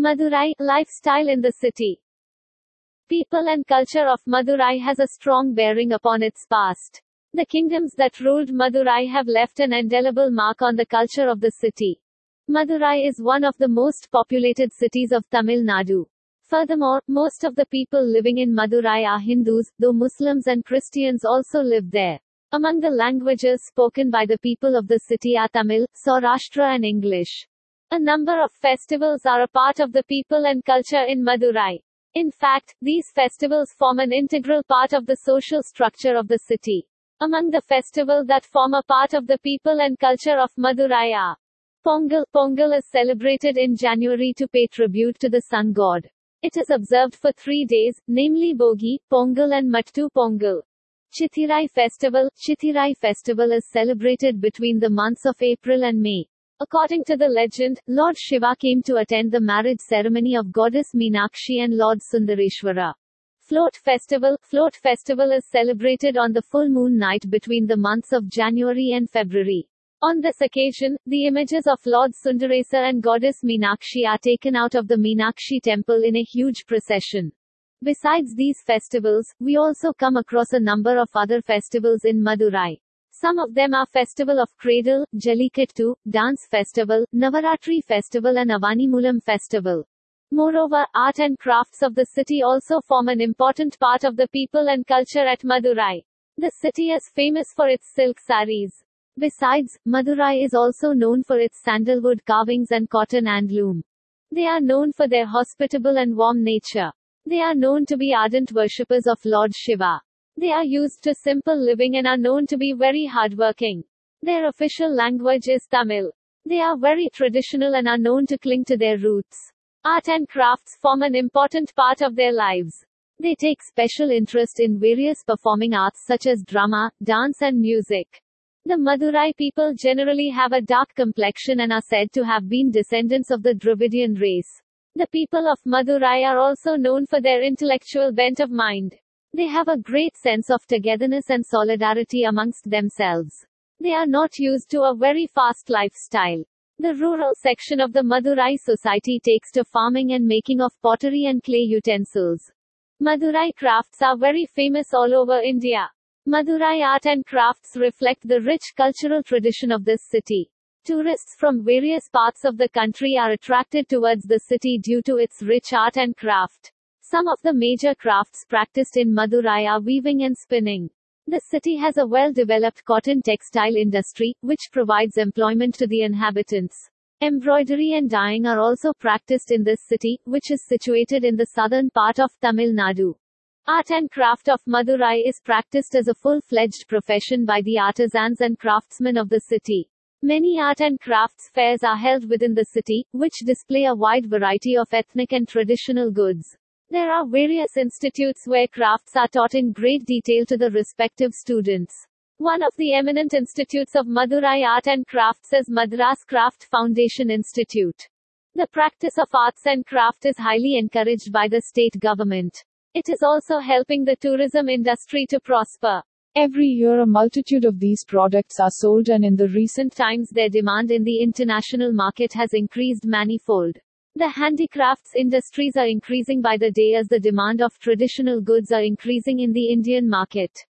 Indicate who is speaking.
Speaker 1: Madurai, lifestyle in the city. People and culture of Madurai has a strong bearing upon its past. The kingdoms that ruled Madurai have left an indelible mark on the culture of the city. Madurai is one of the most populated cities of Tamil Nadu. Furthermore, most of the people living in Madurai are Hindus, though Muslims and Christians also live there. Among the languages spoken by the people of the city are Tamil, Saurashtra and English. A number of festivals are a part of the people and culture in Madurai. In fact, these festivals form an integral part of the social structure of the city. Among the festivals that form a part of the people and culture of Madurai are Pongal. Pongal is celebrated in January to pay tribute to the sun god. It is observed for three days, namely Bogi, Pongal and Mattu Pongal. Chithirai Festival Chithirai Festival is celebrated between the months of April and May. According to the legend, Lord Shiva came to attend the marriage ceremony of goddess Meenakshi and Lord Sundareshwara. Float Festival Float Festival is celebrated on the full moon night between the months of January and February. On this occasion, the images of Lord Sundaresa and goddess Meenakshi are taken out of the Meenakshi temple in a huge procession. Besides these festivals, we also come across a number of other festivals in Madurai. Some of them are Festival of Cradle, Jallikattu, Dance Festival, Navaratri Festival and Avanimulam Festival. Moreover, art and crafts of the city also form an important part of the people and culture at Madurai. The city is famous for its silk saris. Besides, Madurai is also known for its sandalwood carvings and cotton and loom. They are known for their hospitable and warm nature. They are known to be ardent worshippers of Lord Shiva. They are used to simple living and are known to be very hardworking. Their official language is Tamil. They are very traditional and are known to cling to their roots. Art and crafts form an important part of their lives. They take special interest in various performing arts such as drama, dance and music. The Madurai people generally have a dark complexion and are said to have been descendants of the Dravidian race. The people of Madurai are also known for their intellectual bent of mind. They have a great sense of togetherness and solidarity amongst themselves. They are not used to a very fast lifestyle. The rural section of the Madurai society takes to farming and making of pottery and clay utensils. Madurai crafts are very famous all over India. Madurai art and crafts reflect the rich cultural tradition of this city. Tourists from various parts of the country are attracted towards the city due to its rich art and craft. Some of the major crafts practiced in Madurai are weaving and spinning. The city has a well-developed cotton textile industry, which provides employment to the inhabitants. Embroidery and dyeing are also practiced in this city, which is situated in the southern part of Tamil Nadu. Art and craft of Madurai is practiced as a full-fledged profession by the artisans and craftsmen of the city. Many art and crafts fairs are held within the city, which display a wide variety of ethnic and traditional goods. There are various institutes where crafts are taught in great detail to the respective students. One of the eminent institutes of Madurai art and crafts is Madras Craft Foundation Institute. The practice of arts and craft is highly encouraged by the state government. It is also helping the tourism industry to prosper. Every year a multitude of these products are sold and in the recent times their demand in the international market has increased manifold. The handicrafts industries are increasing by the day as the demand of traditional goods are increasing in the Indian market.